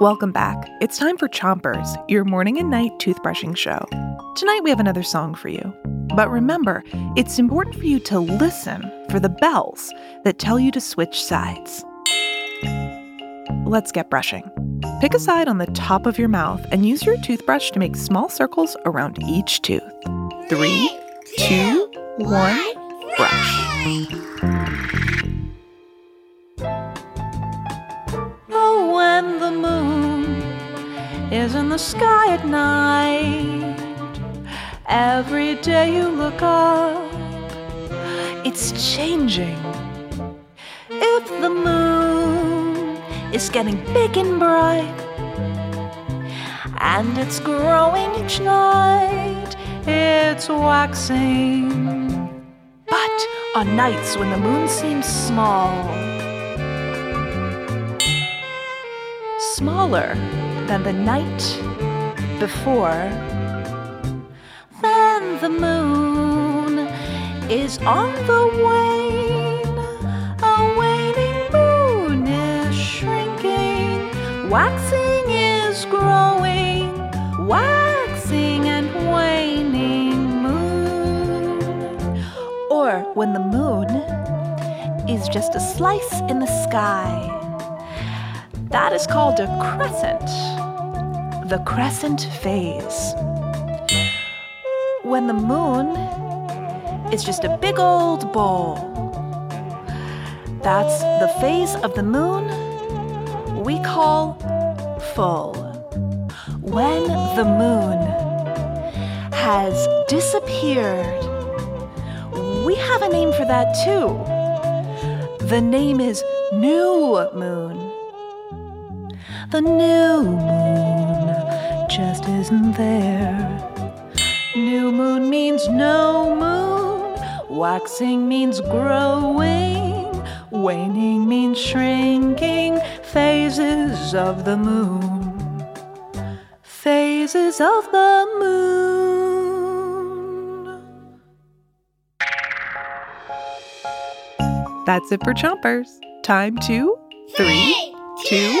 Welcome back. It's time for Chompers, your morning and night toothbrushing show. Tonight we have another song for you. But remember, it's important for you to listen for the bells that tell you to switch sides. Let's get brushing. Pick a side on the top of your mouth and use your toothbrush to make small circles around each tooth. Three, two, one, brush. Is in the sky at night, every day you look up, it's changing. If the moon is getting big and bright, and it's growing each night, it's waxing. But on nights when the moon seems small, smaller than the night before, then the moon is on the wane. A waning moon is shrinking, waxing is growing, waxing and waning moon. Or when the moon is just a slice in the sky. That is called a crescent. The crescent phase. When the moon is just a big old bowl. That's the phase of the moon we call full. When the moon has disappeared, we have a name for that too. The name is new moon. The new moon just isn't there. New moon means no moon. Waxing means growing. Waning means shrinking. Phases of the moon. Phases of the moon. That's it for Chompers. Time to three, two,